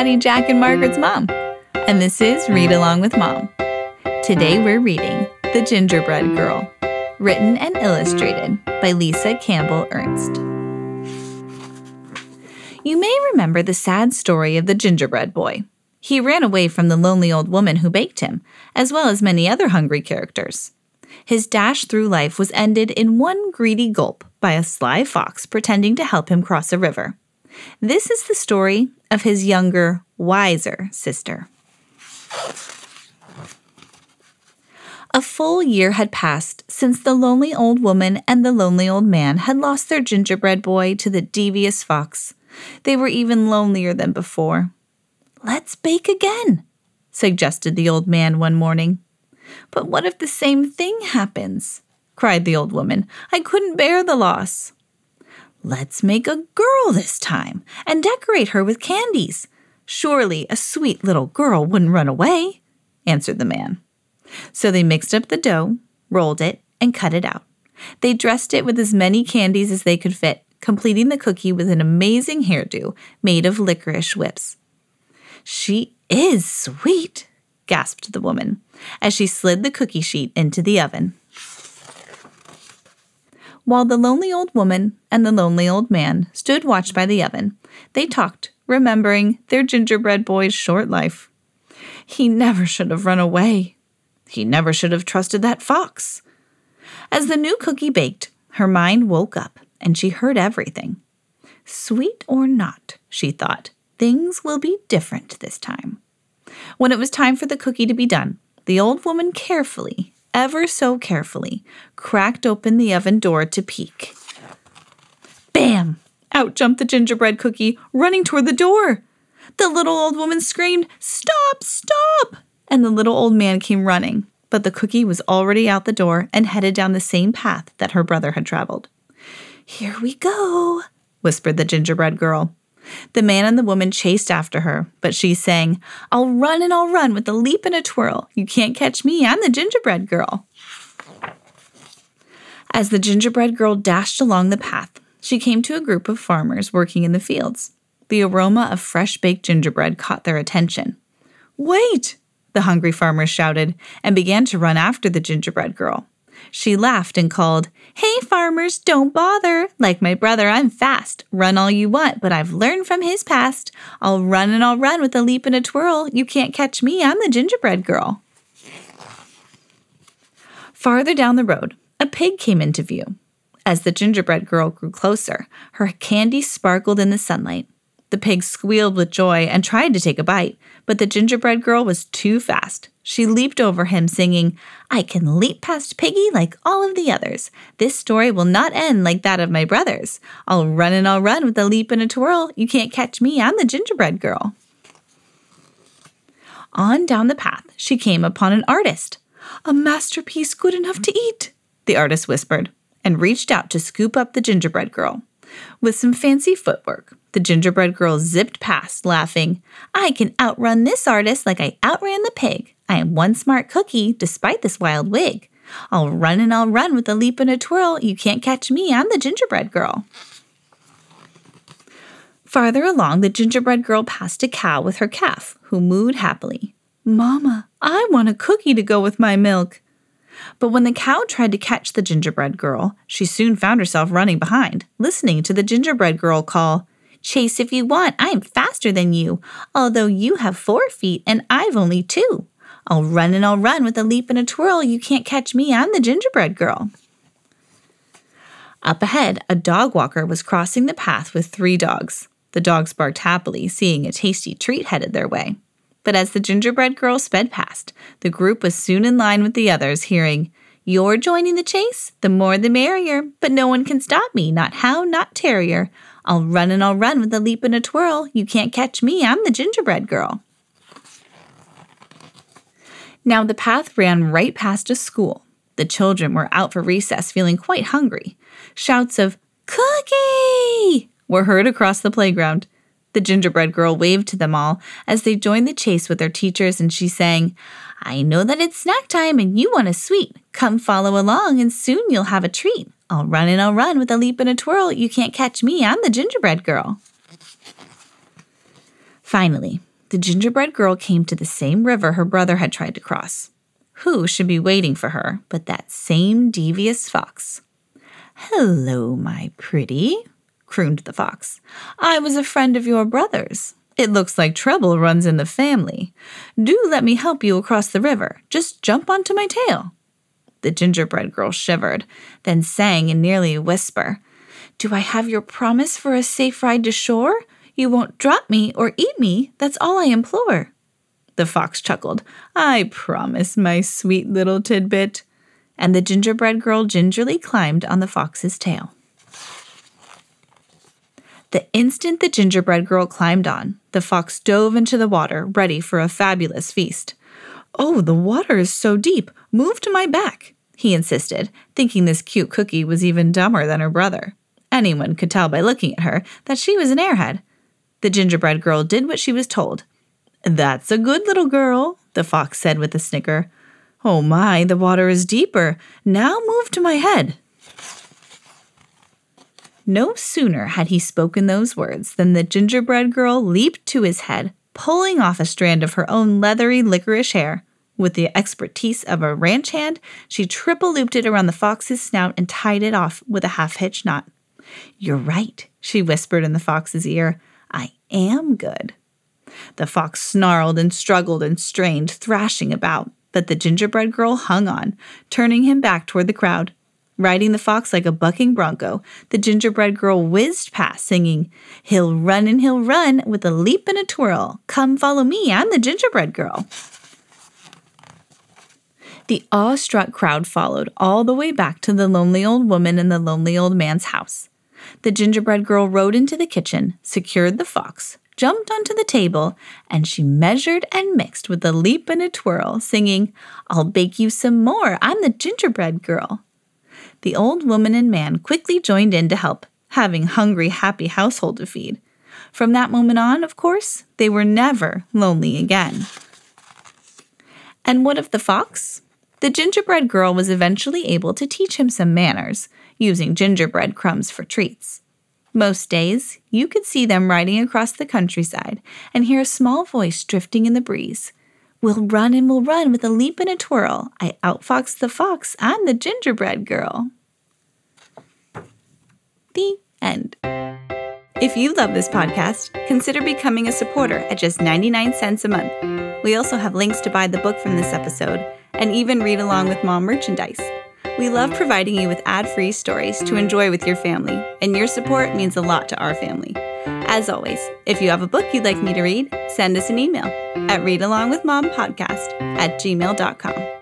Jack, and Margaret's mom, and this is Read Along with Mom. Today we're reading The Gingerbread Girl, written and illustrated by Lisa Campbell Ernst. You may remember the sad story of the gingerbread boy. He ran away from the lonely old woman who baked him, as well as many other hungry characters. His dash through life was ended in one greedy gulp by a sly fox pretending to help him cross a river. This is the story of his younger, wiser sister. A full year had passed since the lonely old woman and the lonely old man had lost their gingerbread boy to the devious fox. They were even lonelier than before. Let's bake again, suggested the old man one morning. But what if the same thing happens? cried the old woman. I couldn't bear the loss. Let's make a girl this time and decorate her with candies. Surely a sweet little girl wouldn't run away, answered the man. So they mixed up the dough, rolled it, and cut it out. They dressed it with as many candies as they could fit, completing the cookie with an amazing hairdo made of licorice whips. She is sweet, gasped the woman as she slid the cookie sheet into the oven. While the lonely old woman and the lonely old man stood watch by the oven, they talked, remembering their gingerbread boy's short life. He never should have run away. He never should have trusted that fox. As the new cookie baked, her mind woke up and she heard everything. Sweet or not, she thought, things will be different this time. When it was time for the cookie to be done, the old woman carefully ever so carefully, cracked open the oven door to peek. Bam! Out jumped the gingerbread cookie, running toward the door. The little old woman screamed, Stop! Stop! And the little old man came running, but the cookie was already out the door and headed down the same path that her brother had traveled. Here we go, whispered the gingerbread girl. The man and the woman chased after her, but she sang, I'll run and I'll run with a leap and a twirl. You can't catch me, I'm the gingerbread girl. As the gingerbread girl dashed along the path, she came to a group of farmers working in the fields. The aroma of fresh baked gingerbread caught their attention. Wait! The hungry farmers shouted and began to run after the gingerbread girl. She laughed and called, Hey, farmers, don't bother. Like my brother, I'm fast. Run all you want, but I've learned from his past. I'll run and I'll run with a leap and a twirl. You can't catch me, I'm the gingerbread girl. Farther down the road, a pig came into view. As the gingerbread girl grew closer, her candy sparkled in the sunlight. The pig squealed with joy and tried to take a bite, but the gingerbread girl was too fast. She leaped over him, singing, I can leap past Piggy like all of the others. This story will not end like that of my brothers. I'll run and I'll run with a leap and a twirl. You can't catch me, I'm the gingerbread girl. On down the path, she came upon an artist. A masterpiece good enough to eat, the artist whispered, and reached out to scoop up the gingerbread girl. With some fancy footwork, the gingerbread girl zipped past, laughing. I can outrun this artist like I outran the pig. I am one smart cookie, despite this wild wig. I'll run and I'll run with a leap and a twirl. You can't catch me, I'm the gingerbread girl. Farther along, the gingerbread girl passed a cow with her calf, who mooed happily. Mama, I want a cookie to go with my milk. But when the cow tried to catch the gingerbread girl, she soon found herself running behind, listening to the gingerbread girl call, Chase if you want, I am faster than you, although you have four feet and I've only two. I'll run and I'll run with a leap and a twirl. You can't catch me, I'm the gingerbread girl. Up ahead, a dog walker was crossing the path with three dogs. The dogs barked happily, seeing a tasty treat headed their way. But as the gingerbread girl sped past, the group was soon in line with the others, hearing, You're joining the chase? The more the merrier, but no one can stop me, not hound, not terrier. I'll run and I'll run with a leap and a twirl. You can't catch me, I'm the gingerbread girl. Now the path ran right past a school. The children were out for recess feeling quite hungry. Shouts of, Cookie! were heard across the playground. The gingerbread girl waved to them all as they joined the chase with their teachers, and she sang, I know that it's snack time and you want a sweet. Come follow along, and soon you'll have a treat. I'll run and I'll run with a leap and a twirl. You can't catch me, I'm the gingerbread girl. Finally, the gingerbread girl came to the same river her brother had tried to cross. Who should be waiting for her but that same devious fox? Hello, my pretty, crooned the fox. I was a friend of your brother's. It looks like trouble runs in the family. Do let me help you across the river. Just jump onto my tail. The gingerbread girl shivered, then sang in nearly a whisper. Do I have your promise for a safe ride to shore? You won't drop me or eat me, that's all I implore. The fox chuckled. I promise, my sweet little tidbit. And the gingerbread girl gingerly climbed on the fox's tail. The instant the gingerbread girl climbed on, the fox dove into the water, ready for a fabulous feast. Oh, the water is so deep. Move to my back, he insisted, thinking this cute cookie was even dumber than her brother. Anyone could tell by looking at her that she was an airhead. The gingerbread girl did what she was told. That's a good little girl, the fox said with a snicker. Oh my, the water is deeper. Now move to my head. No sooner had he spoken those words than the gingerbread girl leaped to his head, pulling off a strand of her own leathery licorice hair. With the expertise of a ranch hand, she triple looped it around the fox's snout and tied it off with a half hitch knot. You're right, she whispered in the fox's ear. I am good. The fox snarled and struggled and strained, thrashing about, but the gingerbread girl hung on, turning him back toward the crowd. Riding the fox like a bucking bronco, the gingerbread girl whizzed past, singing, He'll run and he'll run with a leap and a twirl. Come follow me, I'm the gingerbread girl. The awestruck crowd followed all the way back to the lonely old woman and the lonely old man's house. The gingerbread girl rode into the kitchen, secured the fox, jumped onto the table, and she measured and mixed with a leap and a twirl, singing, I'll bake you some more. I'm the gingerbread girl the old woman and man quickly joined in to help, having hungry, happy household to feed. From that moment on, of course, they were never lonely again. And what of the fox? The gingerbread girl was eventually able to teach him some manners, using gingerbread crumbs for treats. Most days, you could see them riding across the countryside and hear a small voice drifting in the breeze. We'll run and we'll run with a leap and a twirl. I outfoxed the fox. I'm the gingerbread girl. The end. If you love this podcast, consider becoming a supporter at just 99 cents a month. We also have links to buy the book from this episode and even read along with mom merchandise. We love providing you with ad free stories to enjoy with your family, and your support means a lot to our family. As always, if you have a book you'd like me to read, send us an email at readalongwithmompodcast at gmail.com.